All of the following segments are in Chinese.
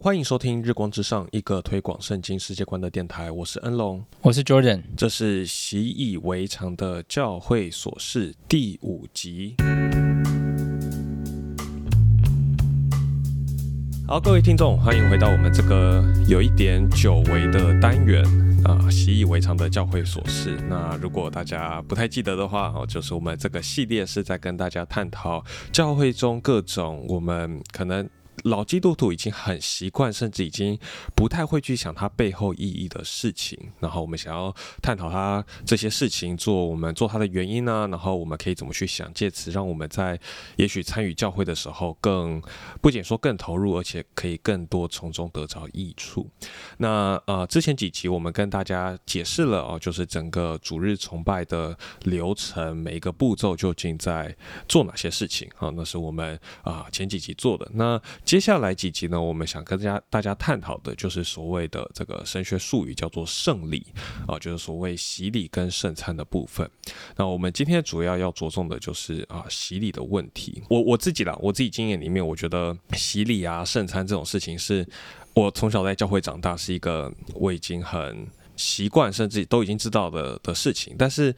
欢迎收听《日光之上》，一个推广圣经世界观的电台。我是恩龙，我是 Jordan，这是习以为常的教会琐事第五集。好，各位听众，欢迎回到我们这个有一点久违的单元啊，习以为常的教会琐事。那如果大家不太记得的话，哦，就是我们这个系列是在跟大家探讨教会中各种我们可能。老基督徒已经很习惯，甚至已经不太会去想它背后意义的事情。然后我们想要探讨它这些事情，做我们做它的原因呢？然后我们可以怎么去想，借此让我们在也许参与教会的时候，更不仅说更投入，而且可以更多从中得着益处。那呃，之前几集我们跟大家解释了哦，就是整个主日崇拜的流程，每一个步骤究竟在做哪些事情啊？那是我们啊前几集做的。那接下来几集呢，我们想跟大家大家探讨的就是所谓的这个神学术语，叫做圣礼啊，就是所谓洗礼跟圣餐的部分。那我们今天主要要着重的就是啊洗礼的问题。我我自己啦，我自己经验里面，我觉得洗礼啊、圣餐这种事情，是我从小在教会长大，是一个我已经很习惯，甚至都已经知道的的事情，但是。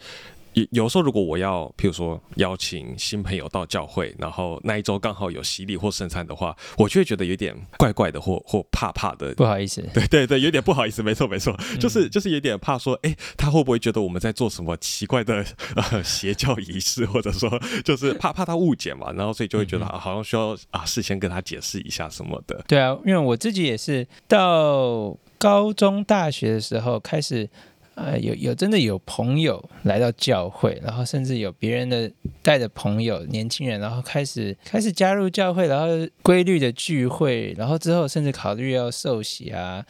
有有时候，如果我要，譬如说邀请新朋友到教会，然后那一周刚好有洗礼或圣餐的话，我就会觉得有点怪怪的，或或怕怕的。不好意思，对对对，有点不好意思，没错没错，就是就是有点怕说，哎，他会不会觉得我们在做什么奇怪的 呃邪教仪式，或者说就是怕怕他误解嘛，然后所以就会觉得好像需要啊事先跟他解释一下什么的。对啊，因为我自己也是到高中大学的时候开始。呃，有有真的有朋友来到教会，然后甚至有别人的带着朋友年轻人，然后开始开始加入教会，然后规律的聚会，然后之后甚至考虑要受洗啊，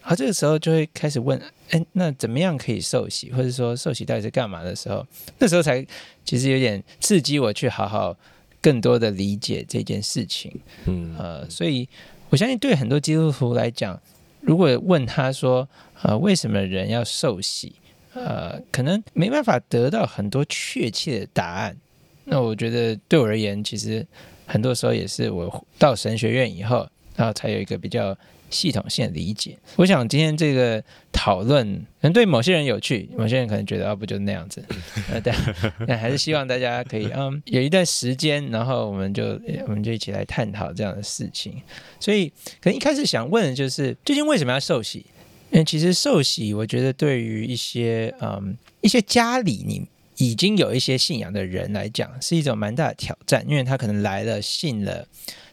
然后这个时候就会开始问，哎，那怎么样可以受洗，或者说受洗到底是干嘛的时候，那时候才其实有点刺激我去好好更多的理解这件事情，嗯。呃，所以我相信对很多基督徒来讲，如果问他说。呃，为什么人要受洗？呃，可能没办法得到很多确切的答案。那我觉得对我而言，其实很多时候也是我到神学院以后，然后才有一个比较系统性的理解。我想今天这个讨论可能对某些人有趣，某些人可能觉得啊，不就那样子？呃，但但 还是希望大家可以嗯，有一段时间，然后我们就我们就一起来探讨这样的事情。所以可能一开始想问的就是，究竟为什么要受洗？因为其实受洗，我觉得对于一些嗯一些家里你已经有一些信仰的人来讲，是一种蛮大的挑战，因为他可能来了信了，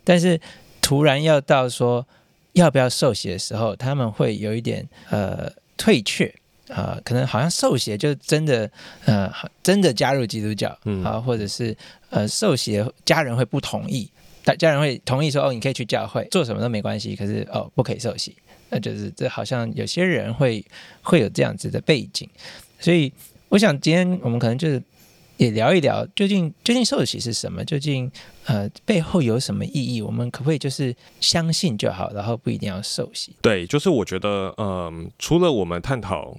但是突然要到说要不要受洗的时候，他们会有一点呃退却啊，可能好像受洗就真的呃真的加入基督教啊，或者是呃受洗家人会不同意，大家人会同意说哦你可以去教会做什么都没关系，可是哦不可以受洗。那就是这好像有些人会会有这样子的背景，所以我想今天我们可能就是也聊一聊，究竟究竟受洗是什么？究竟呃背后有什么意义？我们可不可以就是相信就好，然后不一定要受洗？对，就是我觉得，嗯，除了我们探讨。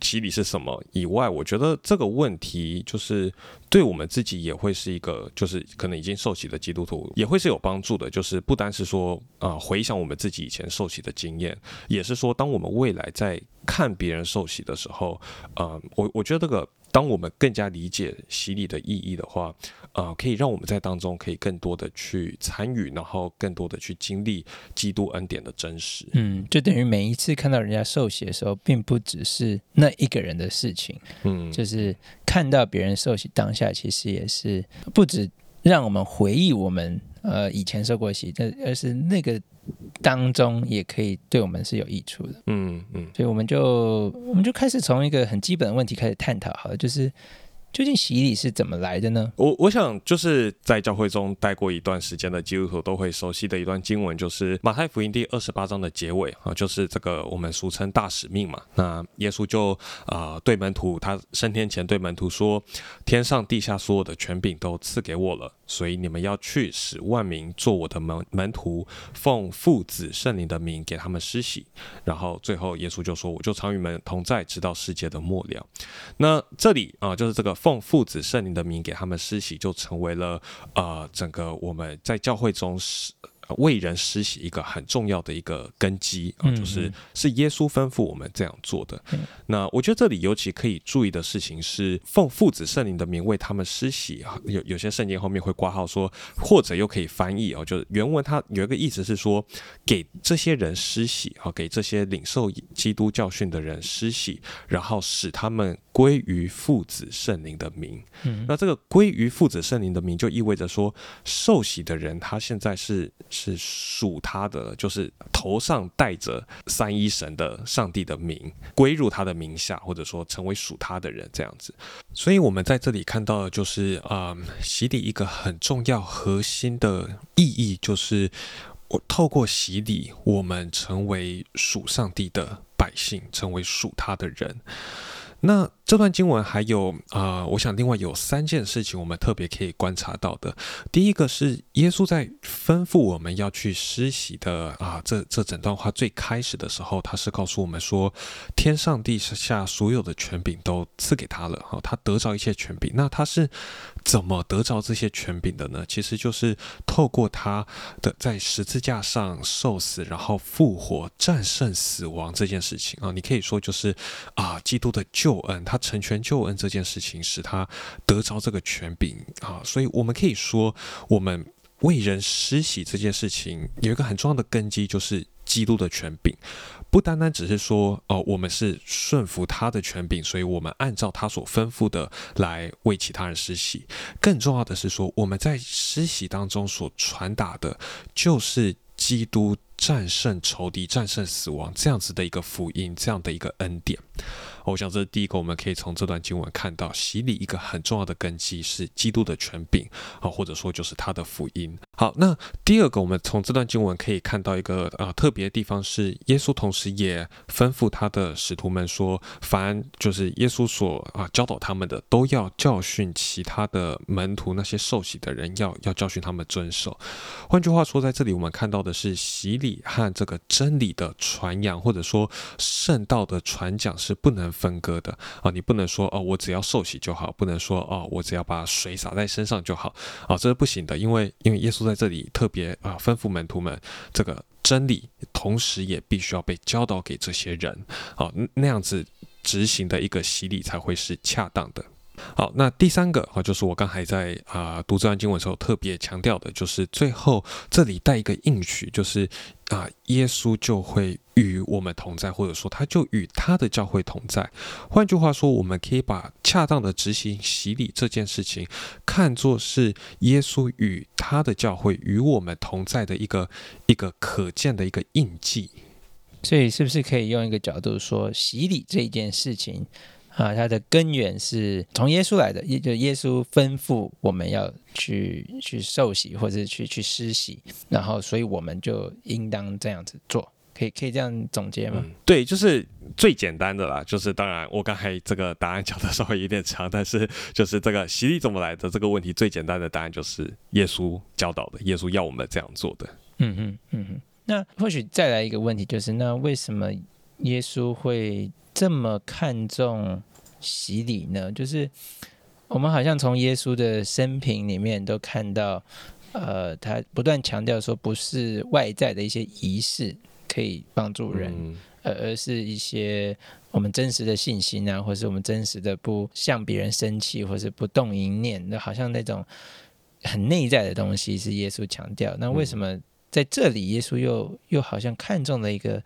洗礼是什么以外，我觉得这个问题就是对我们自己也会是一个，就是可能已经受洗的基督徒也会是有帮助的。就是不单是说啊，回想我们自己以前受洗的经验，也是说，当我们未来在看别人受洗的时候，啊，我我觉得这个。当我们更加理解洗礼的意义的话，呃，可以让我们在当中可以更多的去参与，然后更多的去经历基督恩典的真实。嗯，就等于每一次看到人家受洗的时候，并不只是那一个人的事情。嗯，就是看到别人受洗当下，其实也是不止让我们回忆我们呃以前受过洗，但而是那个。当中也可以对我们是有益处的，嗯嗯，所以我们就我们就开始从一个很基本的问题开始探讨，好了，就是。究竟洗礼是怎么来的呢？我我想就是在教会中待过一段时间的基督徒都会熟悉的一段经文，就是马太福音第二十八章的结尾啊，就是这个我们俗称大使命嘛。那耶稣就啊对门徒，他升天前对门徒说：“天上地下所有的权柄都赐给我了，所以你们要去使万民做我的门门徒，奉父子圣灵的名给他们施洗。”然后最后耶稣就说：“我就常与门同在，直到世界的末了。”那这里啊，就是这个。奉父子圣灵的名给他们施洗，就成为了呃整个我们在教会中是为人施洗一个很重要的一个根基啊，就是是耶稣吩咐我们这样做的。那我觉得这里尤其可以注意的事情是，奉父子圣灵的名为他们施洗啊。有有些圣经后面会挂号说，或者又可以翻译哦，就是原文它有一个意思是说，给这些人施洗啊，给这些领受基督教训的人施洗，然后使他们归于父子圣灵的名。那这个归于父子圣灵的名，就意味着说，受洗的人他现在是是属他的，就是头上带着三一神的上帝的名，归入他的名下，或者说成为属他的人这样子。所以我们在这里看到的就是啊，洗礼一个很重要核心的意义，就是我透过洗礼，我们成为属上帝的百姓，成为属他的人。那这段经文还有啊，我想另外有三件事情我们特别可以观察到的。第一个是耶稣在吩咐我们要去施洗的啊，这这整段话最开始的时候，他是告诉我们说，天上地下所有的权柄都赐给他了，哈，他得着一切权柄。那他是怎么得着这些权柄的呢？其实就是透过他的在十字架上受死，然后复活，战胜死亡这件事情啊。你可以说就是啊，基督的。救恩，他成全救恩这件事情，使他得着这个权柄啊，所以我们可以说，我们为人施洗这件事情有一个很重要的根基，就是基督的权柄，不单单只是说哦，我们是顺服他的权柄，所以我们按照他所吩咐的来为其他人施洗，更重要的是说，我们在施洗当中所传达的，就是基督战胜仇敌、战胜死亡这样子的一个福音，这样的一个恩典。我想这是第一个，我们可以从这段经文看到，洗礼一个很重要的根基是基督的权柄啊，或者说就是他的福音。好，那第二个，我们从这段经文可以看到一个啊特别的地方是，耶稣同时也吩咐他的使徒们说，凡就是耶稣所啊教导他们的，都要教训其他的门徒，那些受洗的人要要教训他们遵守。换句话说，在这里我们看到的是洗礼和这个真理的传扬，或者说圣道的传讲是不能。分割的。啊，你不能说哦，我只要受洗就好，不能说哦，我只要把水洒在身上就好。啊，这是不行的，因为因为耶稣在这里特别啊吩咐门徒们，这个真理同时也必须要被教导给这些人。啊，那样子执行的一个洗礼才会是恰当的。好，那第三个啊，就是我刚才在啊读这段经文的时候特别强调的，就是最后这里带一个应许，就是啊，耶稣就会与我们同在，或者说他就与他的教会同在。换句话说，我们可以把恰当的执行洗礼这件事情，看作是耶稣与他的教会与我们同在的一个一个可见的一个印记。所以，是不是可以用一个角度说，洗礼这件事情？啊，它的根源是从耶稣来的，也就耶稣吩咐我们要去去受洗或者去去施洗，然后所以我们就应当这样子做，可以可以这样总结吗？对，就是最简单的啦，就是当然我刚才这个答案讲的稍微有点长，但是就是这个洗礼怎么来的这个问题，最简单的答案就是耶稣教导的，耶稣要我们这样做的。嗯嗯嗯嗯。那或许再来一个问题，就是那为什么耶稣会？这么看重洗礼呢？就是我们好像从耶稣的生平里面都看到，呃，他不断强调说，不是外在的一些仪式可以帮助人，而而是一些我们真实的信心啊，或是我们真实的不向别人生气，或是不动一念，那好像那种很内在的东西是耶稣强调。那为什么在这里耶稣又又好像看中了一个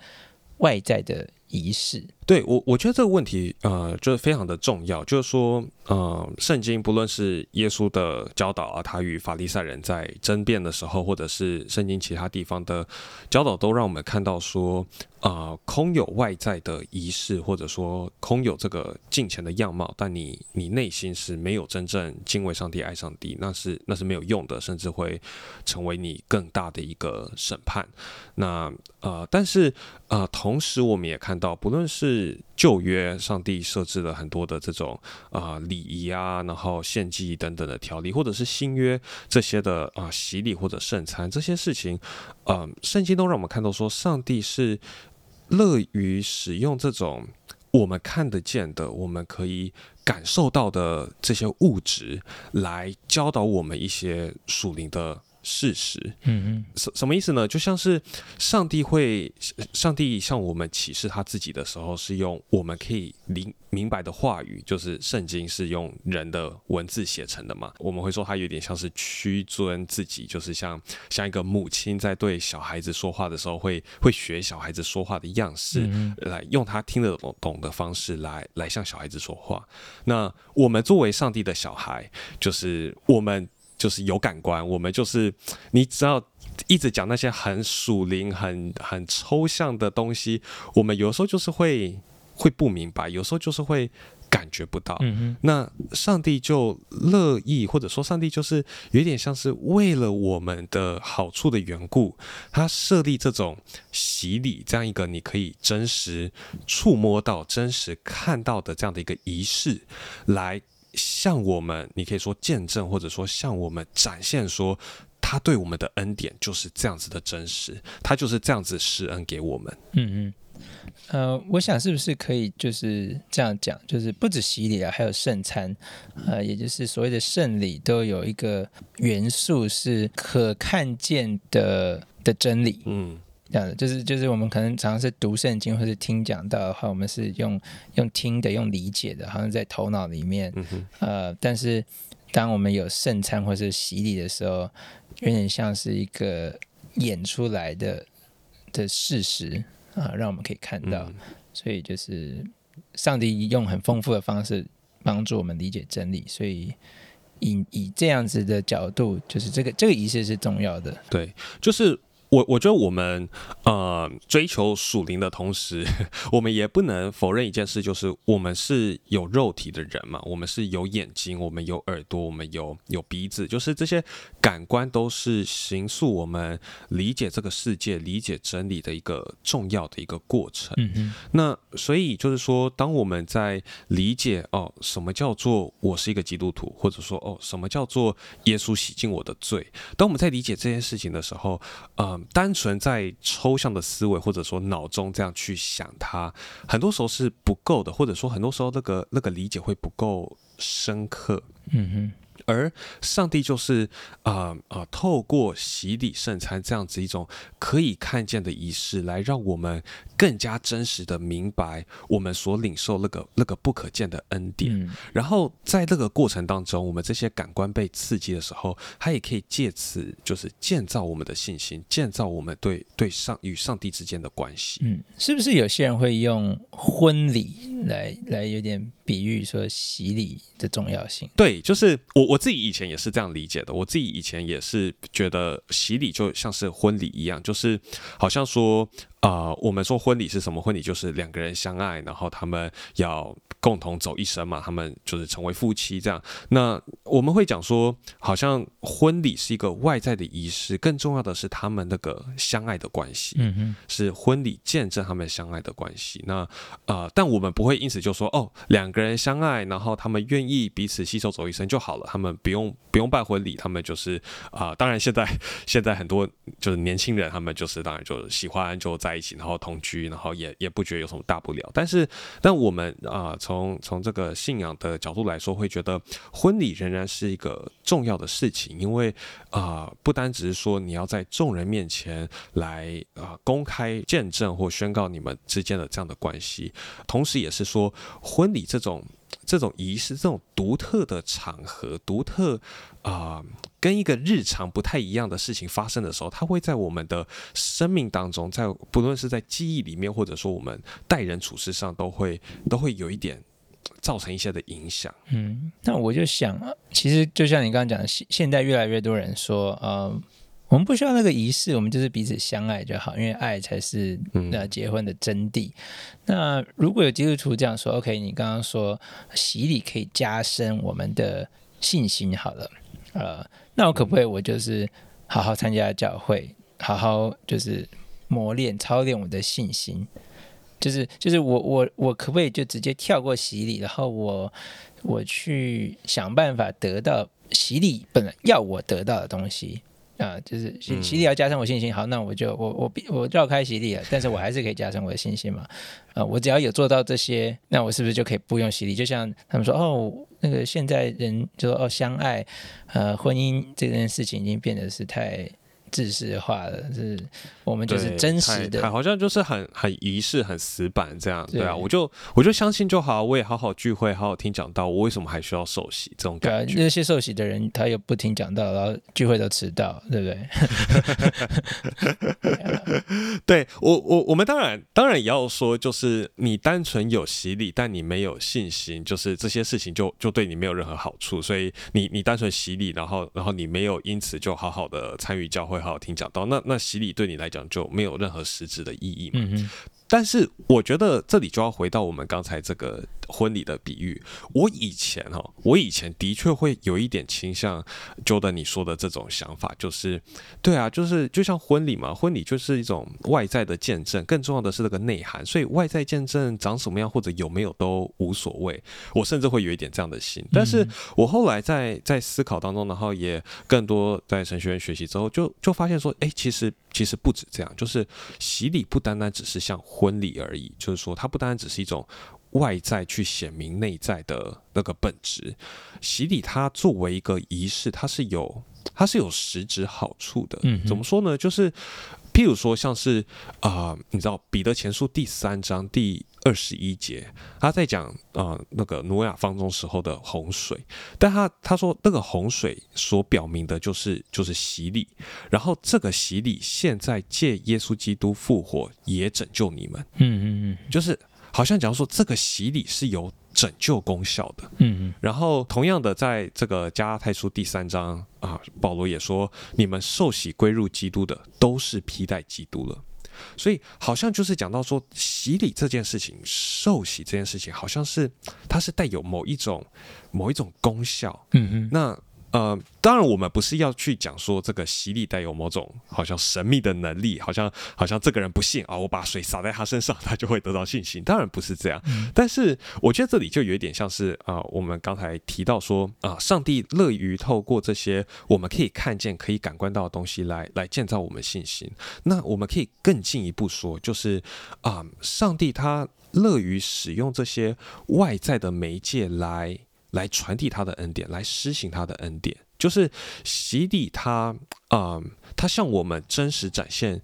外在的仪式？对我，我觉得这个问题，呃，就是非常的重要。就是说，呃，圣经不论是耶稣的教导啊，他与法利赛人在争辩的时候，或者是圣经其他地方的教导，都让我们看到说，啊，空有外在的仪式，或者说空有这个敬虔的样貌，但你你内心是没有真正敬畏上帝、爱上帝，那是那是没有用的，甚至会成为你更大的一个审判。那呃，但是呃，同时我们也看到，不论是旧约，上帝设置了很多的这种啊礼仪啊，然后献祭等等的条例，或者是新约这些的啊洗礼或者圣餐这些事情，嗯，圣经都让我们看到说，上帝是乐于使用这种我们看得见的、我们可以感受到的这些物质，来教导我们一些属灵的。事实。嗯嗯什什么意思呢？就像是上帝会，上帝向我们启示他自己的时候，是用我们可以明明白的话语，就是圣经是用人的文字写成的嘛。我们会说他有点像是屈尊自己，就是像像一个母亲在对小孩子说话的时候会会学小孩子说话的样式，嗯来用他听得懂懂的方式来来向小孩子说话。那我们作为上帝的小孩，就是我们就是有感官，我们就是你只要一直讲那些很属灵、很很抽象的东西，我们有时候就是会会不明白，有时候就是会感觉不到。嗯嗯那上帝就乐意，或者说上帝就是有一点像是为了我们的好处的缘故，他设立这种洗礼这样一个你可以真实触摸到、真实看到的这样的一个仪式，来向我们，你可以说见证，或者说向我们展现说。他对我们的恩典就是这样子的真实，他就是这样子施恩给我们。嗯嗯。呃，我想是不是可以就是这样讲，就是不止洗礼啊，还有圣餐，呃，也就是所谓的圣礼，都有一个元素是可看见的的真理。嗯这样的，就是就是我们可能常常是读圣经或是听讲到的话，我们是用用听的、用理解的，好像在头脑里面。嗯，呃，但是当我们有圣餐或是洗礼的时候，有点像是一个演出来的的事实啊、让我们可以看到。嗯所以就是上帝用很丰富的方式帮助我们理解真理，所以以以这样子的角度，就是这个这个仪式是重要的。对，就是我我觉得我们呃追求属灵的同时，我们也不能否认一件事，就是我们是有肉体的人嘛，我们是有眼睛，我们有耳朵，我们有有鼻子，就是这些感官都是形塑我们理解这个世界、理解真理的一个重要的一个过程。嗯哼，那所以就是说，当我们在理解哦，什么叫做我是一个基督徒，或者说哦，什么叫做耶稣洗净我的罪，当我们在理解这件事情的时候，嗯、单纯在抽象的思维或者说脑中这样去想它，很多时候是不够的，或者说很多时候那个那个理解会不够深刻。嗯哼。而上帝就是啊啊、呃呃透过洗礼圣餐这样子一种可以看见的仪式，来让我们更加真实的明白我们所领受那个那个不可见的恩典。嗯然后在这个过程当中，我们这些感官被刺激的时候，它也可以借此就是建造我们的信心，建造我们对对上与上帝之间的关系。嗯，是不是有些人会用婚礼来来有点比喻说洗礼的重要性？对，就是我我自己以前也是这样理解的。我自己以前也是觉得洗礼就像是婚礼一样，就是好像说、呃我们说婚礼是什么？婚礼就是两个人相爱，然后他们要共同走一生嘛，他们就是成为夫妻这样。那我们会讲说，好像婚礼是一个外在的仪式，更重要的是他们那个相爱的关系。嗯嗯，是婚礼见证他们相爱的关系。那呃，但我们不会因此就说哦，两个人相爱，然后他们愿意彼此携手走一生就好了，他们不用不用办婚礼，他们就是啊、当然现在 现在很多就是年轻人，他们就是当然就喜欢就在一起，然后同居，然后也也不觉得有什么大不了。但是，但我们啊、从从这个信仰的角度来说，会觉得婚礼仍然是一个重要的事情，因为啊、不单只是说你要在众人面前来啊、公开见证或宣告你们之间的这样的关系，同时也是说婚礼这种这种仪式、这种独特的场合、独特啊、跟一个日常不太一样的事情发生的时候，它会在我们的生命当中，在不论是在记忆里面，或者说我们待人处事上，都会都会有一点造成一些的影响。嗯，那我就想啊，其实就像你刚刚讲的，现现在越来越多人说，呃，我们不需要那个仪式，我们就是彼此相爱就好，因为爱才是那呃结婚的真谛。那如果有基督徒这样说，OK，你刚刚说洗礼可以加深我们的信心，好了，呃，那我可不可以我就是好好参加教会，好好就是磨练操练我的信心？就是就是我我我可不可以就直接跳过洗礼，然后我我去想办法得到洗礼本来要我得到的东西啊、就是洗礼要加深我信心。好，那我就我我我绕开洗礼了，但是我还是可以加深我的信心嘛。啊、我只要有做到这些，那我是不是就可以不用洗礼？就像他们说哦，那个现在人就说哦相爱，呃婚姻这件事情已经变得是太。制式化的，是我们就是真实的，好像就是很很仪式、很死板这样，对啊，我就我就相信就好，我也好好聚会，好好听讲道，我为什么还需要受洗？这种感觉，那些受洗的人他又不听讲道，然后聚会都迟到，对不对？对我我我们当然当然也要说，就是你单纯有洗礼，但你没有信心，就是这些事情就就对你没有任何好处，所以你你单纯洗礼，然后然后你没有因此就好好的参与教会。好好听讲到，那那洗礼对你来讲就没有任何实质的意义嘛？但是我觉得这里就要回到我们刚才这个婚礼的比喻。我以前哈，我以前的确会有一点倾向觉得你说的这种想法，就是对啊，就是就像婚礼嘛，婚礼就是一种外在的见证，更重要的是那个内涵。所以外在见证长什么样或者有没有都无所谓。我甚至会有一点这样的心。但是我后来在在思考当中，然后也更多在神学院学习之后，就就发现说，哎，其实其实不止这样，就是洗礼不单单只是像。婚礼而已，就是说，它不单单只是一种外在去显明内在的那个本质。洗礼它作为一个仪式，它是有它是有实质好处的。嗯，怎么说呢？就是譬如说，像是啊，你知道彼得前书第三章第二十一节，他在讲啊那个挪亚方舟时候的洪水，但他他说那个洪水所表明的就是就是洗礼，然后这个洗礼现在借耶稣基督复活也拯救你们。嗯嗯嗯，就是好像假如说这个洗礼是有拯救功效的。嗯嗯，然后同样的，在这个加拉太书第三章啊，保罗也说，你们受洗归入基督的，都是披戴基督了。所以好像就是讲到说，洗礼这件事情，受洗这件事情，好像是它是带有某一种某一种功效。嗯嗯，那。呃，当然，我们不是要去讲说这个洗礼带有某种好像神秘的能力，好像好像这个人不信啊，我把水洒在他身上，他就会得到信心。当然不是这样，但是我觉得这里就有一点像是啊，我们刚才提到说啊，上帝乐于透过这些我们可以看见、可以感官到的东西来来建造我们信心。那我们可以更进一步说，就是啊，上帝他乐于使用这些外在的媒介来。来传递他的恩典，来施行他的恩典，就是洗礼他啊，他向我们真实展现。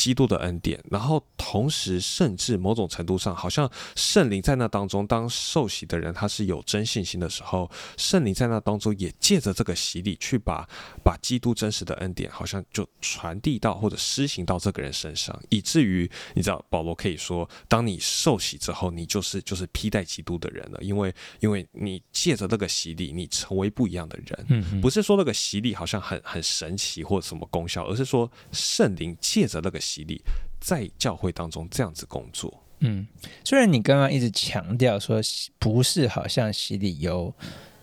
基督的恩典，然后同时，甚至某种程度上，好像圣灵在那当中，当受洗的人他是有真信心的时候，圣灵在那当中也借着这个洗礼去把把基督真实的恩典，好像就传递到或者施行到这个人身上，以至于你知道保罗可以说，当你受洗之后，你就是就是披戴基督的人了，因为因为你借着那个洗礼，你成为不一样的人。嗯，不是说那个洗礼好像很很神奇或者什么功效，而是说圣灵借着那个。洗礼在教会当中这样子工作，嗯，虽然你刚刚一直强调说不是好像洗礼有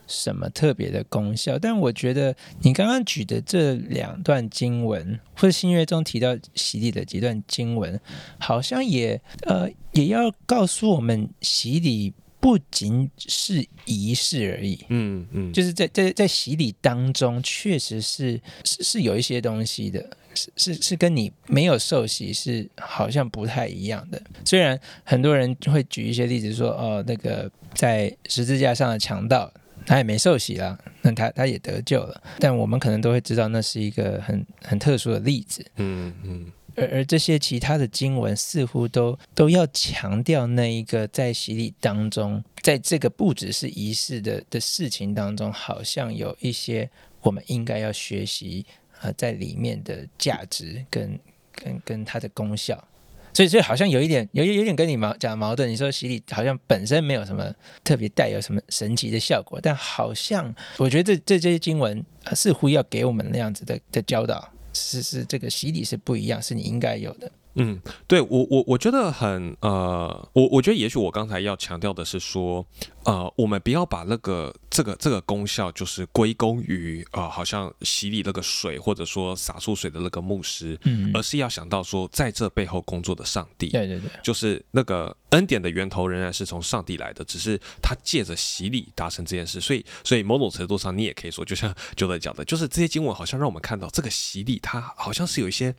什么特别的功效，但我觉得你刚刚举的这两段经文，或者新约中提到洗礼的几段经文，好像也呃也要告诉我们洗礼。不仅是仪式而已，嗯嗯，就是在在在洗礼当中，确实是是是有一些东西的，是是是跟你没有受洗是好像不太一样的。虽然很多人会举一些例子说，哦，那个在十字架上的强盗，他也没受洗啦，那他他也得救了，但我们可能都会知道那是一个很很特殊的例子，嗯嗯。而而这些其他的经文似乎都都要强调那一个在洗礼当中，在这个不只是仪式的的事情当中，好像有一些我们应该要学习啊，在里面的价值跟跟跟它的功效。所以，所以好像有一点有有点跟你矛讲矛盾。你说洗礼好像本身没有什么特别带有什么神奇的效果，但好像我觉得这这这些经文似乎要给我们那样子的的教导。是是，这个洗礼是不一样，是你应该有的。嗯，对我我我觉得很呃，我我觉得也许我刚才要强调的是说，呃，我们不要把那个这个这个功效就是归功于啊，好像洗礼那个水或者说洒出水的那个牧师，嗯，而是要想到说，在这背后工作的上帝，对对对，就是那个恩典的源头仍然是从上帝来的，只是他借着洗礼达成这件事，所以所以某种程度上你也可以说，就像就在讲的，就是这些经文好像让我们看到这个洗礼，它好像是有一些。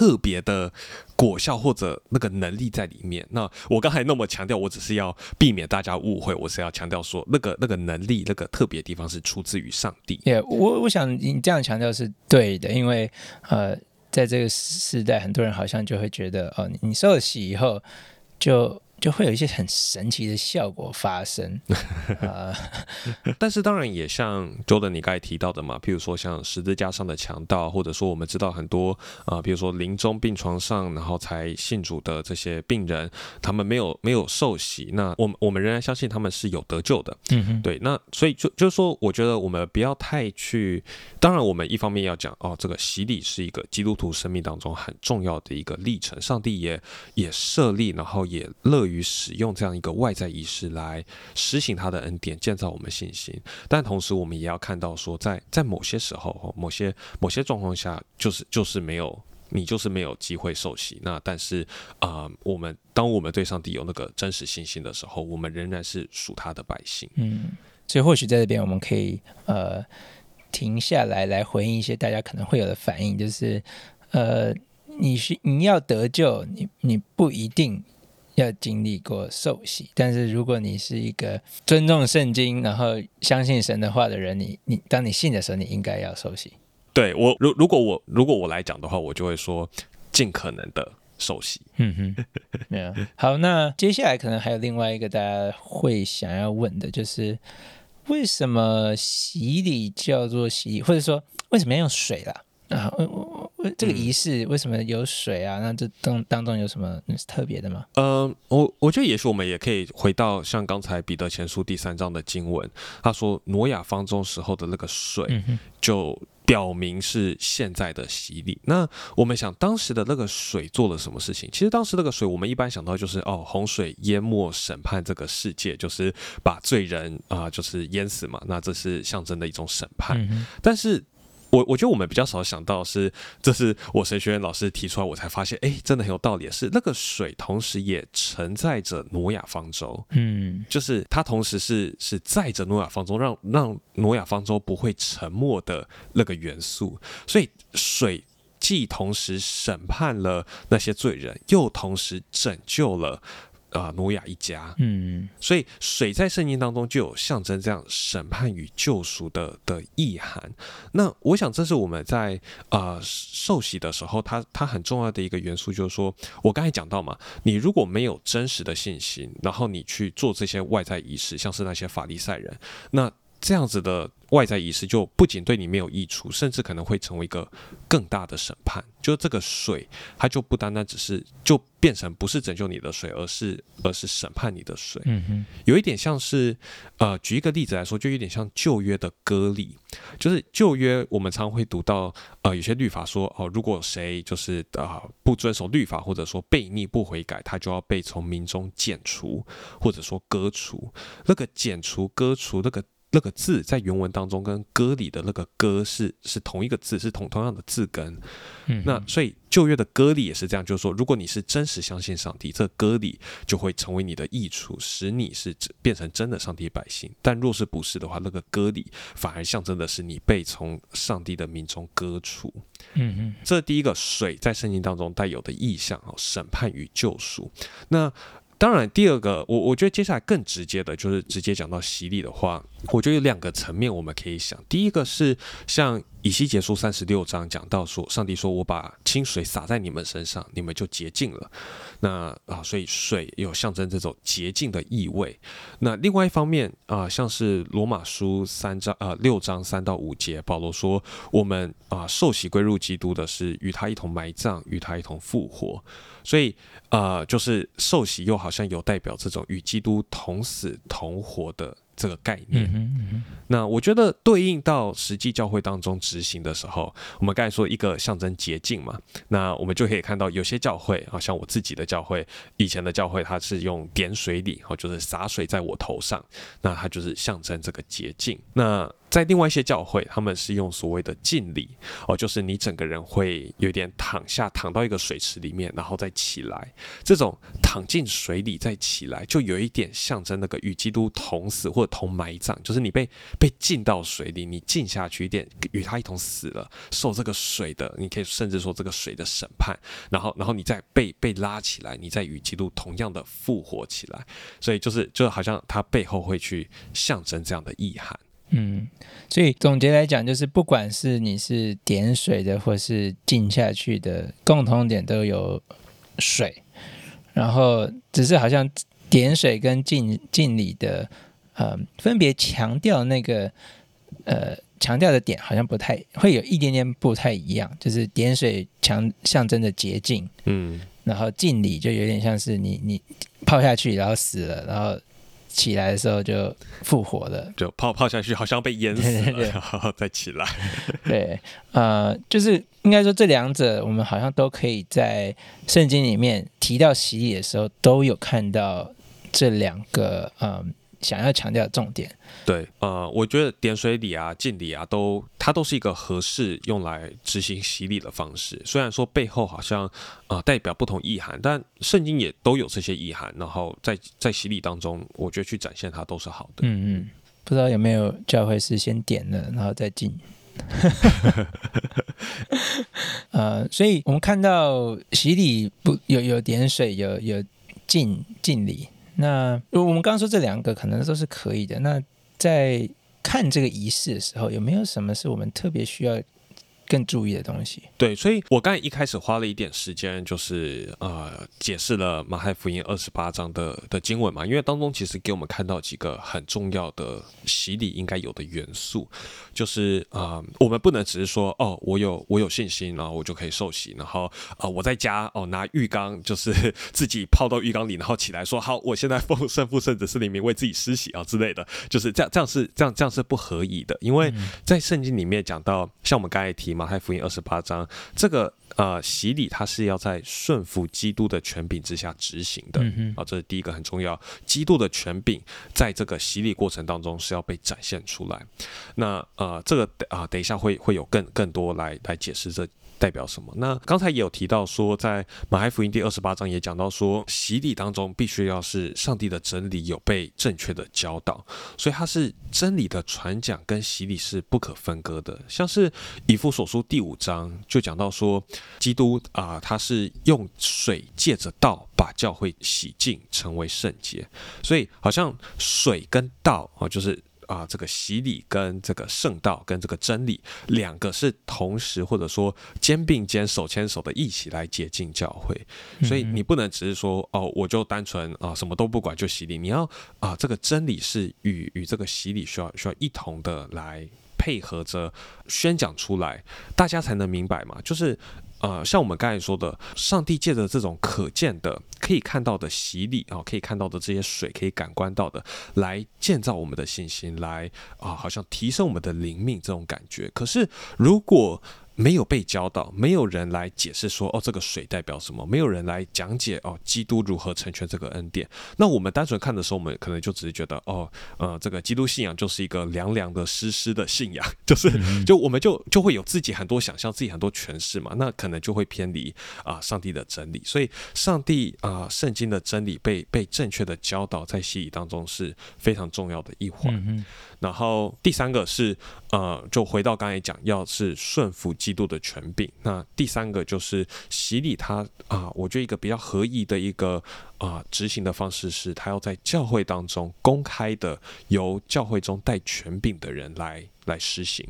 特别的果效或者那个能力在里面。那我刚才那么强调，我只是要避免大家误会，我是要强调说，那个那个能力，那个特别地方是出自于上帝。也，我我想你这样强调是对的，因为呃，在这个时代，很多人好像就会觉得，哦，你受了洗以后就。就会有一些很神奇的效果发生啊！但是当然也像 Jordan 你刚才提到的嘛，譬如说像十字架上的强盗，或者说我们知道很多啊，比如说临终病床上然后才信主的这些病人，他们没有没有受洗，那我们我们仍然相信他们是有得救的。嗯哼，对，那所以就就是说，我觉得我们不要太去。当然，我们一方面要讲哦，这个洗礼是一个基督徒生命当中很重要的一个历程，上帝也也设立，然后也乐。于使用这样一个外在仪式来实行他的恩典，建造我们信心。但同时，我们也要看到说，在在某些时候、某些某些状况下，就是就是没有你，就是没有机会受洗。那但是啊，我们当我们对上帝有那个真实信心的时候，我们仍然是属他的百姓。嗯，所以或许在这边我们可以呃停下来，来回应一些大家可能会有的反应，就是呃，你是你要得救，你你不一定。要经历过受洗，但是如果你是一个尊重圣经，然后相信神的话的人，你你当你信的时候，你应该要受洗。对我，如如果我如果我来讲的话，我就会说尽可能的受洗。嗯哼，没有。好，那接下来可能还有另外一个大家会想要问的，就是为什么洗礼叫做洗礼，或者说为什么要用水啦？啊，我我我这个仪式为什么有水啊？那这当当中有什么特别的吗？嗯，我我觉得也许我们也可以回到像刚才彼得前书第三章的经文，他说挪亚方舟时候的那个水，就表明是现在的洗礼。那我们想当时的那个水做了什么事情？其实当时那个水，我们一般想到就是哦，洪水淹没审判这个世界，就是把罪人啊，就是淹死嘛。那这是象征的一种审判，但是。我我觉得我们比较少想到是，这是我神学院老师提出来，我才发现，哎，真的很有道理。是那个水，同时也承载着挪亚方舟，嗯，就是它同时是是载着挪亚方舟，让让挪亚方舟不会沉没的那个元素。所以水既同时审判了那些罪人，又同时拯救了。啊，挪亚一家，嗯，所以水在圣经当中就有象征这样审判与救赎的的意涵。那我想这是我们在啊受洗的时候，它它很重要的一个元素，就是说我刚才讲到嘛，你如果没有真实的信心，然后你去做这些外在仪式，像是那些法利赛人，那。这样子的外在仪式就不仅对你没有益处，甚至可能会成为一个更大的审判。就这个水，它就不单单只是就变成不是拯救你的水，而是而是审判你的水。嗯哼，有一点像是呃，举一个例子来说，就有点像旧约的割礼。就是旧约我们常会读到呃，有些律法说哦，如果谁就是啊不遵守律法，或者说悖逆不悔改，他就要被从民中剪除，或者说割除。那个剪除、割除那个。那个字在原文当中跟歌里的那个歌是是同一个字，是同同样的字根。嗯，那所以旧约的歌里也是这样，就是说，如果你是真实相信上帝，这歌里就会成为你的益处，使你是变成真的上帝百姓。但若是不是的话，那个歌里反而象征的是你被从上帝的民中割除。嗯嗯，这第一个水在圣经当中带有的意象哦，审判与救赎。那当然，第二个，我我觉得接下来更直接的就是直接讲到洗礼的话，我觉得有两个层面我们可以想。第一个是像以西结书三十六章讲到说，上帝说我把清水洒在你们身上，你们就洁净了。那啊，所以水有象征这种洁净的意味。那另外一方面啊，像是罗马书三章啊六章三到五节，保罗说我们啊受洗归入基督的是与他一同埋葬，与他一同复活。所以，呃，就是受洗又好像有代表这种与基督同死同活的这个概念。那我觉得对应到实际教会当中执行的时候，我们刚才说一个象征洁净嘛，那我们就可以看到有些教会啊，像我自己的教会，以前的教会，它是用点水礼，哦，就是洒水在我头上，那它就是象征这个洁净。那在另外一些教会，他们是用所谓的敬礼哦，就是你整个人会有点躺下，躺到一个水池里面，然后再起来。这种躺进水里再起来，就有一点象征那个与基督同死或者同埋葬，就是你被被浸到水里，你浸下去一点，与他一同死了，受这个水的，你可以甚至说这个水的审判，然后然后你再被被拉起来，你再与基督同样的复活起来，所以就是就好像它背后会去象征这样的意涵。嗯，所以总结来讲，就是不管是你是点水的，或是浸下去的，共同点都有水，然后只是好像点水跟浸浸里的，呃，分别强调那个，呃，强调的点好像不太会有一点点不太一样，就是点水强象征的洁净，嗯，然后浸礼就有点像是你你泡下去然后死了，然后。起来的时候就复活了，就泡泡下去，好像被淹死了，然后再起来。对，呃，就是应该说这两者，我们好像都可以在圣经里面提到洗礼的时候，都有看到这两个，嗯。想要强调的重点，对，呃，我觉得点水礼啊、敬礼啊，都它都是一个合适用来执行洗礼的方式。虽然说背后好像啊代表不同意涵，但圣经也都有这些意涵。然后在在洗礼当中，我觉得去展现它都是好的。嗯嗯，不知道有没有教会是先点了，然后再敬。呃，所以我们看到洗礼不有有点水，有有敬敬礼。那我们刚刚说这两个可能都是可以的。那在看这个仪式的时候，有没有什么是我们特别需要？更注意的东西，对，所以我刚才一开始花了一点时间，就是呃，解释了马太福音二十八章的的经文嘛，因为当中其实给我们看到几个很重要的洗礼应该有的元素，就是啊，我们不能只是说哦，我有我有信心，然后我就可以受洗，然后啊，我在家哦拿浴缸，就是自己泡到浴缸里，然后起来说好，我现在奉圣父圣子圣灵名为自己施洗啊之类的，就是这样，这样是这样这样是不合宜的，因为在圣经里面讲到，像我们刚才提。马太福音二十八章，这个呃洗礼，它是要在顺服基督的权柄之下执行的啊，这是第一个很重要。基督的权柄在这个洗礼过程当中是要被展现出来。那呃，这个啊，等一下会会有更更多来来解释这。代表什么？那刚才也有提到说，在马太福音第二十八章也讲到说，洗礼当中必须要是上帝的真理有被正确的教导，所以它是真理的传讲跟洗礼是不可分割的。像是以父所书第五章就讲到说，基督啊，他是用水借着道把教会洗净，成为圣洁，所以好像水跟道啊，就是。啊，这个洗礼跟这个圣道跟这个真理，两个是同时或者说肩并肩、手牵手的一起来接近教会，所以你不能只是说哦，我就单纯啊什么都不管就洗礼，你要啊这个真理是与与这个洗礼需要需要一同的来配合着宣讲出来，大家才能明白嘛，就是。呃，像我们刚才说的，上帝借着这种可见的、可以看到的洗礼啊，可以看到的这些水，可以感官到的，来建造我们的信心，来啊，好像提升我们的灵命这种感觉。可是如果没有被教导，没有人来解释说哦，这个水代表什么？没有人来讲解哦，基督如何成全这个恩典？那我们单纯看的时候，我们可能就只是觉得哦，呃，这个基督信仰就是一个凉凉的、湿湿的信仰，就是 就我们就就会有自己很多想象，自己很多诠释嘛，那可能就会偏离啊上帝的真理。所以，上帝啊圣经的真理被被正确的教导在洗礼当中是非常重要的一环。然后第三个是呃，就回到刚才讲，要是顺服基督的权柄。那第三个就是洗礼，他啊，我觉得一个比较合意的一个啊执行的方式是，他要在教会当中公开的由教会中带权柄的人来来实行。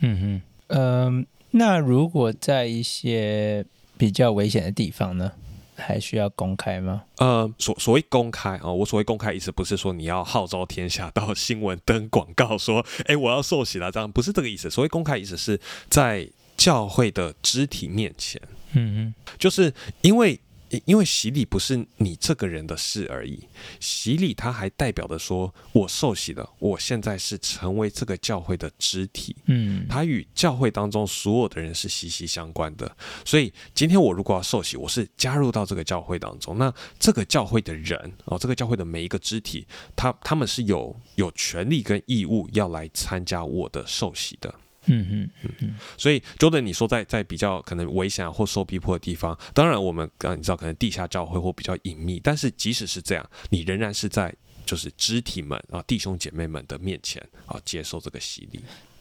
嗯哼，嗯，那如果在一些比较危险的地方呢？还需要公开吗？呃，所所谓公开啊，我所谓公开意思不是说你要号召天下到新闻登广告说，哎，我要受洗了，这样不是这个意思。所谓公开意思是在教会的肢体面前，嗯嗯，就是因为。因为洗礼不是你这个人的事而已，洗礼它还代表的说，我受洗了，我现在是成为这个教会的肢体，嗯，它与教会当中所有的人是息息相关的。所以今天我如果要受洗，我是加入到这个教会当中，那这个教会的人哦，这个教会的每一个肢体，他他们是有有权利跟义务要来参加我的受洗的。嗯嗯所以 Jordan，你说在在比较可能危险或受逼迫的地方，当然我们刚你知道可能地下教会或比较隐秘，但是即使是这样，你仍然是在就是肢体们啊弟兄姐妹们的面前啊接受这个洗礼。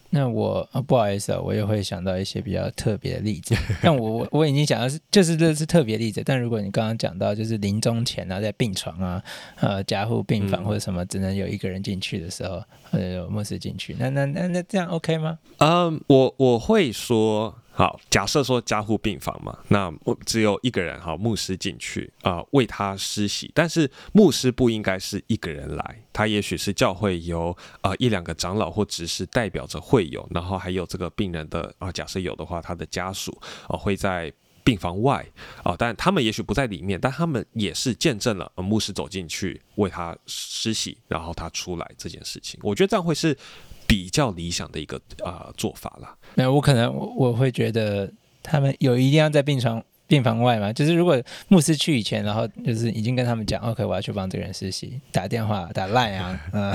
那我、啊、不好意思啊，我也会想到一些比较特别的例子。但我我我已经想到是，就是这是特别例子。但如果你刚刚讲到就是临终前啊，在病床啊，呃，加护病房嗯或者什么，只能有一个人进去的时候，呃有牧师进去，那那那那这样 OK 吗？嗯，我我会说，好，假设说加护病房嘛，那我只有一个人，好，牧师进去啊、为他施洗，但是牧师不应该是一个人来，他也许是教会由啊、一两个长老或执事代表着会友，然后还有这个病人的啊、假设有的话，他的家属啊、会在。病房外啊，但他们也许不在里面，但他们也是见证了、呃牧师走进去为他施洗，然后他出来这件事情。我觉得这样会是比较理想的一个啊、做法啦。没有，我可能我我会觉得他们有一定要在病床病房外嘛，就是如果牧师去以前，然后就是已经跟他们讲，OK，我要去帮这个人实习，打电话打赖啊，呃，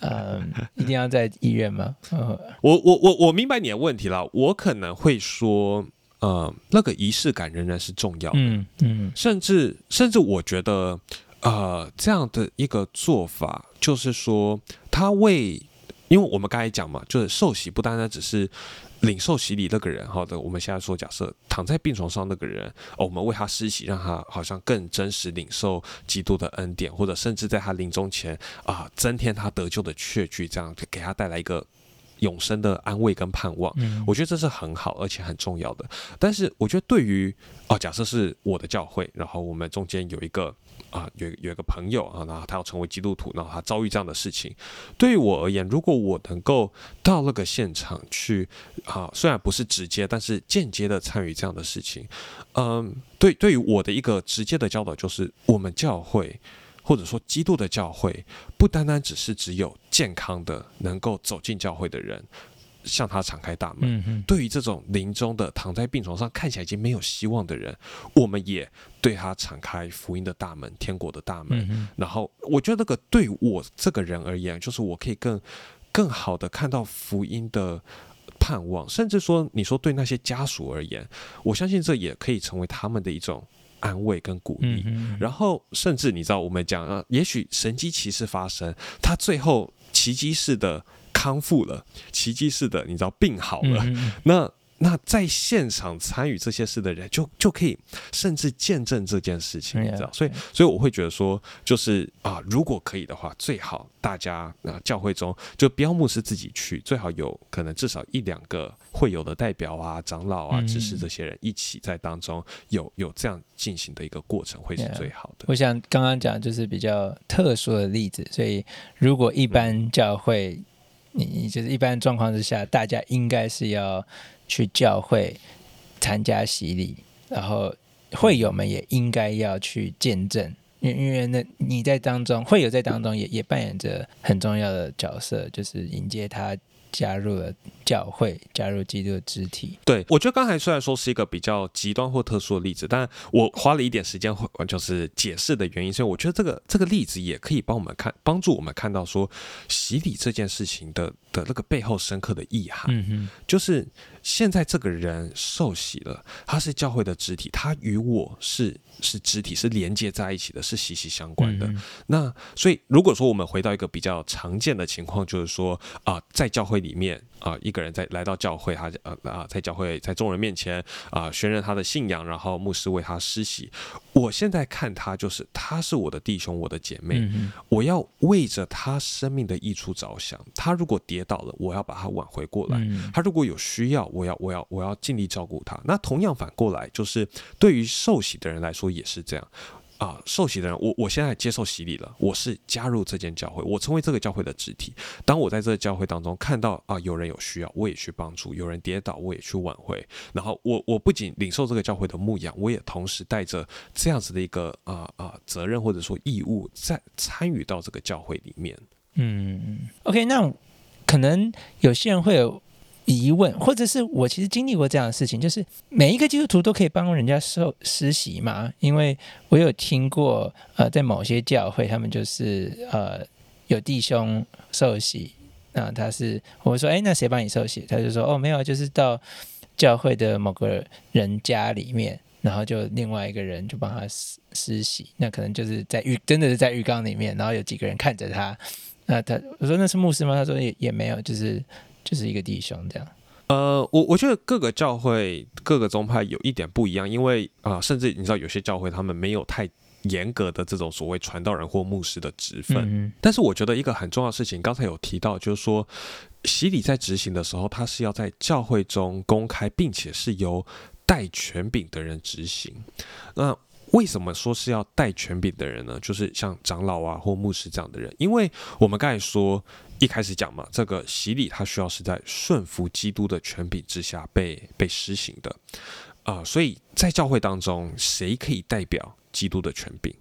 呃，一定要在医院吗？呃，我我我我明白你的问题了，我可能会说，呃，那个仪式感仍然是重要的，嗯嗯甚至甚至我觉得，呃，这样的一个做法，就是说，他为，因为我们刚才讲嘛，就是受洗不单单只是领受洗礼那个人，好的，我们现在说，假设躺在病床上那个人，哦，我们为他施洗，让他好像更真实领受基督的恩典，或者甚至在他临终前啊、增添他得救的确据，这样给他带来一个永生的安慰跟盼望。嗯，我觉得这是很好而且很重要的。但是我觉得对于哦，假设是我的教会，然后我们中间有一个啊、有有一个朋友啊，然后他要成为基督徒，然后他遭遇这样的事情，对于我而言，如果我能够到那个现场去啊，虽然不是直接，但是间接的参与这样的事情，嗯，对，对于我的一个直接的教导就是，我们教会。或者说，基督的教会不单单只是只有健康的能够走进教会的人，向他敞开大门，对于这种临终的躺在病床上看起来已经没有希望的人，我们也对他敞开福音的大门、天国的大门。然后，我觉得那个对我这个人而言，就是我可以更更好的看到福音的盼望，甚至说，你说对那些家属而言，我相信这也可以成为他们的一种安慰跟鼓励。嗯嗯，然后甚至你知道，我们讲啊，也许神机骑士发生，他最后奇迹式的康复了，奇迹式的你知道病好了，那那在现场参与这些事的人就，就可以甚至见证这件事情，嗯你知道？所以，所以我会觉得说，就是啊，如果可以的话，最好大家啊教会中就不要牧师自己去，最好有可能至少一两个会有的代表啊、长老啊、嗯执事这些人一起在当中有有这样进行的一个过程，会是最好的。我想刚刚讲就是比较特殊的例子，所以如果一般教会，你你就是一般状况之下，大家应该是要去教会参加洗礼，然后会友们也应该要去见证。因因为那你在当中，会友在当中也也扮演着很重要的角色，就是迎接他加入了教会，加入基督的肢体。对，我觉得刚才虽然说是一个比较极端或特殊的例子，但我花了一点时间，就是解释的原因，所以我觉得这个这个例子也可以帮我们看，帮助我们看到说洗礼这件事情的的那个背后深刻的意涵。嗯哼，就是现在这个人受洗了，他是教会的肢体，他与我是是肢体，是连接在一起的，是息息相关的。嗯那所以，如果说我们回到一个比较常见的情况，就是说啊、在教会里面啊、一个人在来到教会，他呃啊、在教会在众人面前啊、宣认他的信仰，然后牧师为他施洗。我现在看他就是他是我的弟兄，我的姐妹，嗯，我要为着他生命的益处着想。他如果跌倒了，我要把他挽回过来。嗯他如果有需要，我要我要我要尽力照顾他。那同样反过来，就是对于受洗的人来说也是这样。啊，受洗的人，我我现在接受洗礼了，我是加入这间教会，我成为这个教会的肢体。当我在这个教会当中看到啊有人有需要，我也去帮助；有人跌倒，我也去挽回。然后我我不仅领受这个教会的牧养，我也同时带着这样子的一个啊啊责任或者说义务，在参与到这个教会里面。嗯，OK，那可能有些人会有疑问，或者是我其实经历过这样的事情，就是每一个基督徒都可以帮人家受实习嘛？因为我有听过，呃，在某些教会，他们就是呃有弟兄受洗，那他是我说，哎，那谁帮你受洗？他就说，哦，没有，就是到教会的某个人家里面，然后就另外一个人就帮他施施洗。那可能就是在浴，真的是在浴缸里面，然后有几个人看着他。那他我说那是牧师吗？他说也也没有，就是就是一个弟兄这样。呃，我我觉得各个教会、各个宗派有一点不一样，因为啊，甚至你知道有些教会他们没有太。严格的这种所谓传道人或牧师的职分，但是我觉得一个很重要的事情，刚才有提到，就是说洗礼在执行的时候，它是要在教会中公开，并且是由带权柄的人执行。那为什么说是要带权柄的人呢？就是像长老啊或牧师这样的人，因为我们刚才说一开始讲嘛，这个洗礼它需要是在顺服基督的权柄之下被被施行的啊，所以在教会当中，谁可以代表？基督的权柄，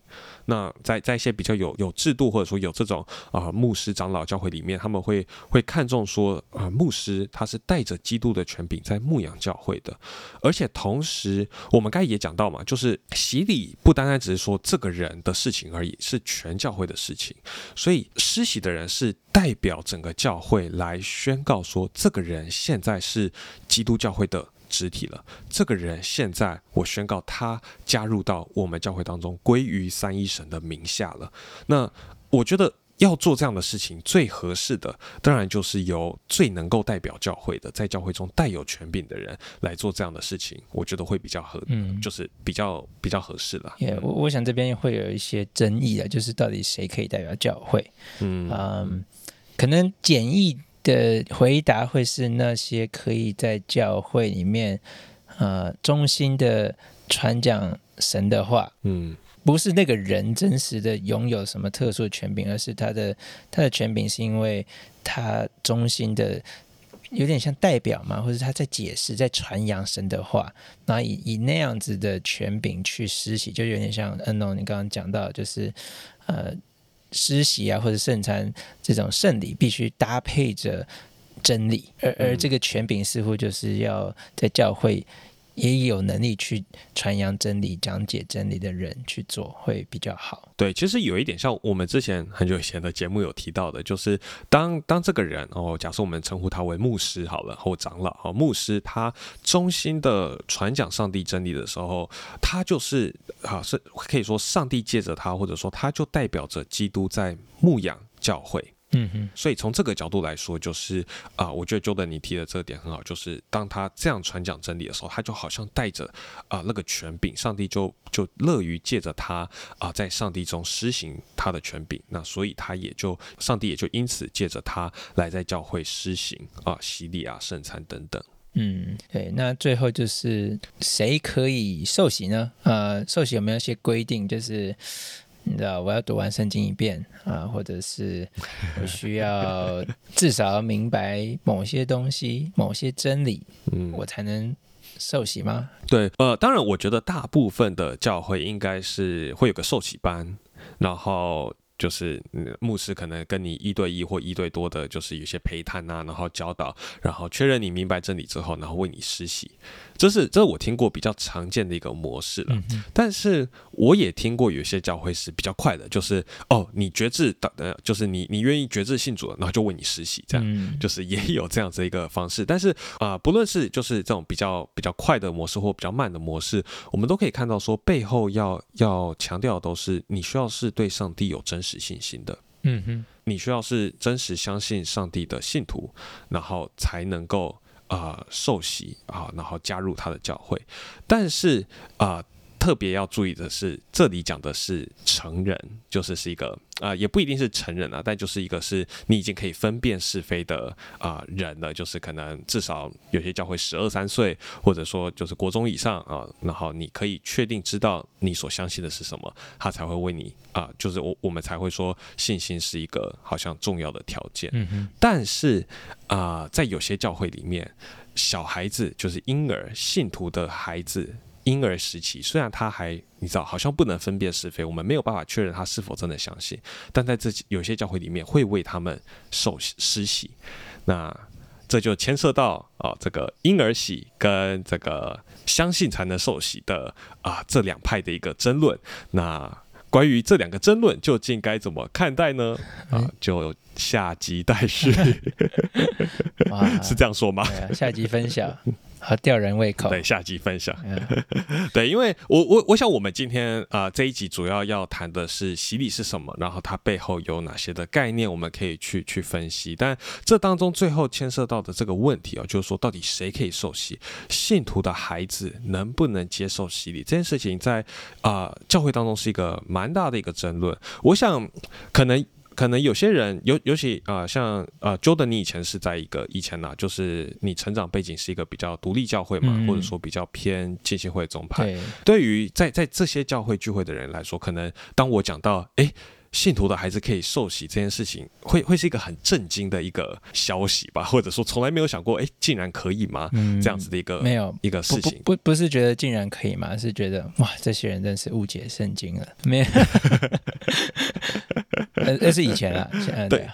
那在在一些比较有有制度或者说有这种啊牧师长老教会里面，他们会会看重说啊牧师他是带着基督的权柄在牧养教会的，而且同时我们刚才也讲到嘛，就是洗礼不单单只是说这个人的事情而已，是全教会的事情，所以施洗的人是代表整个教会来宣告说这个人现在是基督教会的。肢体了，这个人现在我宣告他加入到我们教会当中，归于三一神的名下了。那我觉得要做这样的事情，最合适的当然就是由最能够代表教会的，在教会中带有权柄的人来做这样的事情，我觉得会比较合，嗯，就是比较比较合适了。也我我想这边会有一些争议的，就是到底谁可以代表教会？嗯嗯，可能简易。的回答会是那些可以在教会里面，呃，忠心的传讲神的话，嗯，不是那个人真实的拥有什么特殊的权柄，而是他的他的权柄是因为他忠心的，有点像代表嘛，或者他在解释、在传扬神的话，那以以那样子的权柄去施洗，就有点像恩龙你刚刚讲到，就是呃。施洗啊，或者圣餐这种圣礼，必须搭配着真理，而而这个权柄似乎就是要在教会。也有能力去传扬真理、讲解真理的人去做会比较好。对，其实有一点像我们之前很久以前的节目有提到的，就是当当这个人哦，假设我们称呼他为牧师好了，或长老哦，牧师他忠心的传讲上帝真理的时候，他就是啊，是可以说上帝借着他，或者说他就代表着基督在牧养教会。嗯哼，所以从这个角度来说，就是啊，我觉得 Jordan 你提的这个点很好，就是当他这样传讲真理的时候，他就好像带着啊那个权柄，上帝就就乐于借着他啊在上帝中施行他的权柄，那所以他也就上帝也就因此借着他来在教会施行啊洗礼啊圣餐等等。嗯，对，那最后就是谁可以受洗呢？呃，受洗有没有一些规定？就是。你知道我要读完圣经一遍啊，或者是 我需要至少要明白某些东西、某些真理，嗯，我才能受洗吗？对，呃，当然，我觉得大部分的教会应该是会有个受洗班，然后就是牧师可能跟你一对一或一对多的，就是有些陪谈啊，然后教导，然后确认你明白真理之后，然后为你施洗。这是这是我听过比较常见的一个模式了，但是我也听过有些教会是比较快的，就是哦，你觉知的，就是你你愿意觉知信主了，然后就为你施洗，这样就是也有这样子一个方式。但是啊，不论是就是这种比较比较快的模式或比较慢的模式，我们都可以看到说背后要要强调的都是你需要是对上帝有真实信心的，嗯哼，你需要是真实相信上帝的信徒，然后才能够。啊，受洗啊，然后加入他的教会，但是啊，特别要注意的是，这里讲的是成人，就是是一个啊，也不一定是成人啊，但就是一个是你已经可以分辨是非的啊人了，就是可能至少有些教会十二三岁，或者说就是国中以上啊，然后你可以确定知道你所相信的是什么，他才会为你啊，就是我我们才会说信心是一个好像重要的条件，嗯哼，但是。啊，在有些教会里面，小孩子就是婴儿信徒的孩子，婴儿时期，虽然他还你知道，好像不能分辨是非，我们没有办法确认他是否真的相信，但在这有些教会里面会为他们受施洗，那这就牵涉到啊，这个婴儿洗跟这个相信才能受洗的啊这两派的一个争论，那。关于这两个争论，究竟该怎么看待呢？啊，就下集待续，是这样说吗？下集分享。好吊人胃口。对，下集分享。对，因为我我我想我们今天啊这一集主要要谈的是洗礼是什么，然后它背后有哪些的概念，我们可以去去分析。但这当中最后牵涉到的这个问题啊，就是说到底谁可以受洗？信徒的孩子能不能接受洗礼？这件事情在啊教会当中是一个蛮大的一个争论。我想可能。可能有些人，尤尤其啊，像呃，Jordan，你以前是在一个以前呢，就是你成长背景是一个比较独立教会嘛，或者说比较偏浸信会宗派。对于在在这些教会聚会的人来说，可能当我讲到哎。信徒的孩子可以受洗这件事情，会会是一个很震惊的一个消息吧？或者说从来没有想过，哎，竟然可以吗？这样子的一个没有一个事情，不不是觉得竟然可以吗？是觉得哇，这些人真是误解圣经了。没有，那是以前啊，对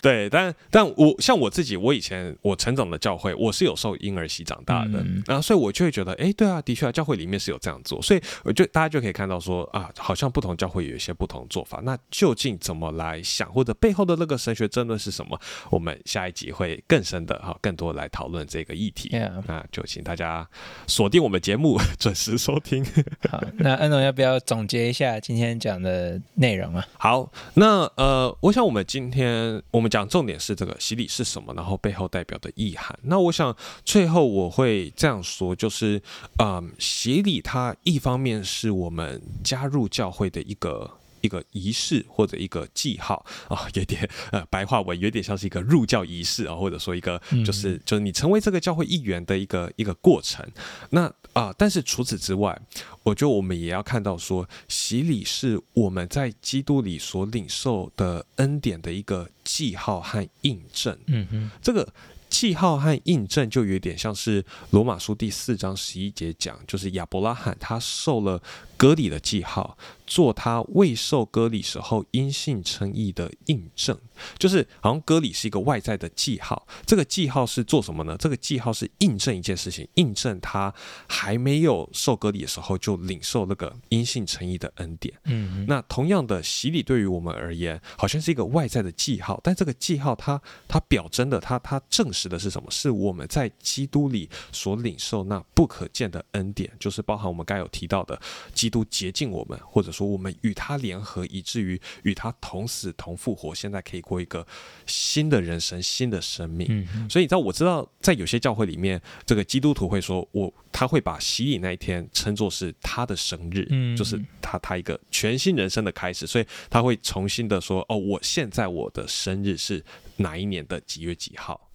对，但但我像我自己，我以前我成长的教会，我是有受婴儿洗长大的，然后所以我就会觉得，哎，对啊，的确啊，教会里面是有这样做，所以我就大家就可以看到说啊，好像不同教会有一些不同做法，那。究竟怎么来想，或者背后的那个神学争论是什么？我们下一集会更深的哈，更多来讨论这个议题。那就请大家锁定我们节目，准时收听。好，那安总要不要总结一下今天讲的内容啊？好，那那呃，我想我们今天我们讲重点是这个洗礼是什么，然后背后代表的意涵。那我想最后我会这样说，就是嗯，洗礼它一方面是我们加入教会的一个。一个仪式或者一个记号啊，有点呃白话文，有点像是一个入教仪式啊，或者说一个就是就是你成为这个教会一员的一个一个过程。那啊，但是除此之外，我觉得我们也要看到说，洗礼是我们在基督里所领受的恩典的一个记号和印证。嗯哼，这个。记号和印证就有点像是罗马书第四章十一节讲，就是亚伯拉罕他受了割礼的记号，做他未受割礼时候因信称义的印证，就是好像割礼是一个外在的记号。这个记号是做什么呢？这个记号是印证一件事情，印证他还没有受割礼的时候就领受那个阴性称义的恩典。嗯，那同样的洗礼对于我们而言，好像是一个外在的记号，但这个记号它它表征的，它它证实。的是什么？是我们在基督里所领受那不可见的恩典，就是包含我们刚有提到的，基督洁净我们，或者说我们与他联合，以至于与他同死同复活，现在可以过一个新的人生、新的生命。所以你知道，我知道在有些教会里面，这个基督徒会说，我他会把洗礼那一天称作是他的生日，就是他他一个全新人生的开始，所以他会重新的说，哦，我现在我的生日是哪一年的几月几号。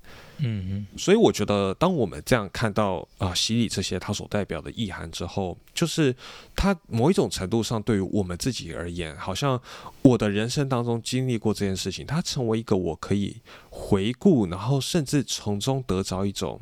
嗯嗯，所以我觉得，当我们这样看到啊洗礼这些它所代表的意涵之后，就是它某一种程度上对于我们自己而言，好像我的人生当中经历过这件事情，它成为一个我可以回顾，然后甚至从中得着一种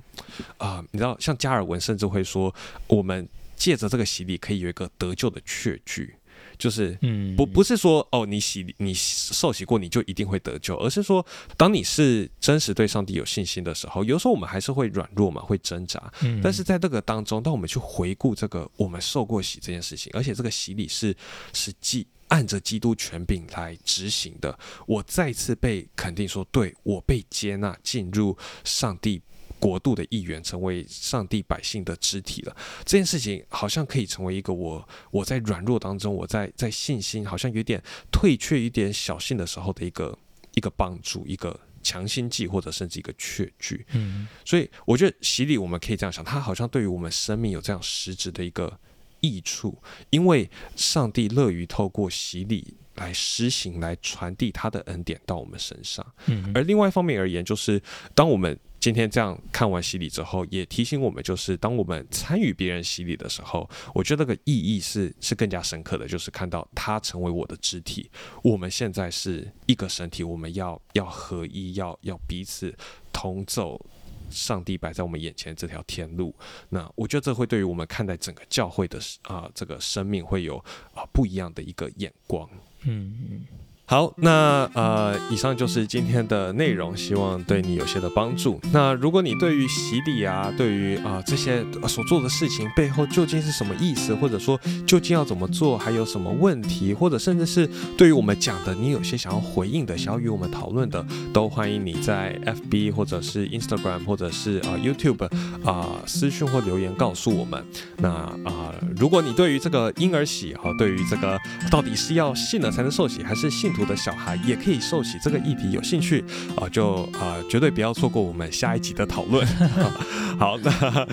啊，你知道，像加尔文甚至会说，我们借着这个洗礼可以有一个得救的确据。就是，嗯，不不是说哦，你洗你受洗过你就一定会得救，而是说，当你是真实对上帝有信心的时候，有时候我们还是会软弱嘛，会挣扎。嗯，但是在这个当中，当我们去回顾这个我们受过洗这件事情，而且这个洗礼是是基按着基督权柄来执行的，我再次被肯定说，对我被接纳进入上帝。国度的一员，成为上帝百姓的肢体了。这件事情好像可以成为一个我我在软弱当中，我在在信心好像有点退却、一点小信的时候的一个一个帮助，一个强心剂，或者甚至一个确据。嗯，所以我觉得洗礼，我们可以这样想，它好像对于我们生命有这样实质的一个益处，因为上帝乐于透过洗礼来施行、来传递他的恩典到我们身上。嗯，而另外一方面而言，就是当我们今天这样看完洗礼之后，也提醒我们，就是当我们参与别人洗礼的时候，我觉得那个意义是是更加深刻的，就是看到他成为我的肢体，我们现在是一个身体，我们要要合一，要要彼此同走上帝摆在我们眼前这条天路。那我觉得这会对于我们看待整个教会的啊这个生命会有啊不一样的一个眼光。嗯嗯。好，那呃，以上就是今天的内容，希望对你有些的帮助。那如果你对于洗礼啊，对于啊这些所做的事情背后究竟是什么意思，或者说究竟要怎么做，还有什么问题，或者甚至是对于我们讲的，你有些想要回应的，想要与我们讨论的，都欢迎你在 FB 或者是 Instagram 或者是啊 YouTube 啊私讯或留言告诉我们。那啊，如果你对于这个婴儿洗哈，对于这个到底是要信了才能受洗，还是信？的小孩也可以受洗，这个议题有兴趣啊，就啊绝对不要错过我们下一集的讨论。好，那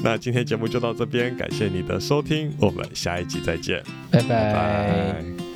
那今天节目就到这边，感谢你的收听，我们下一集再见，拜拜。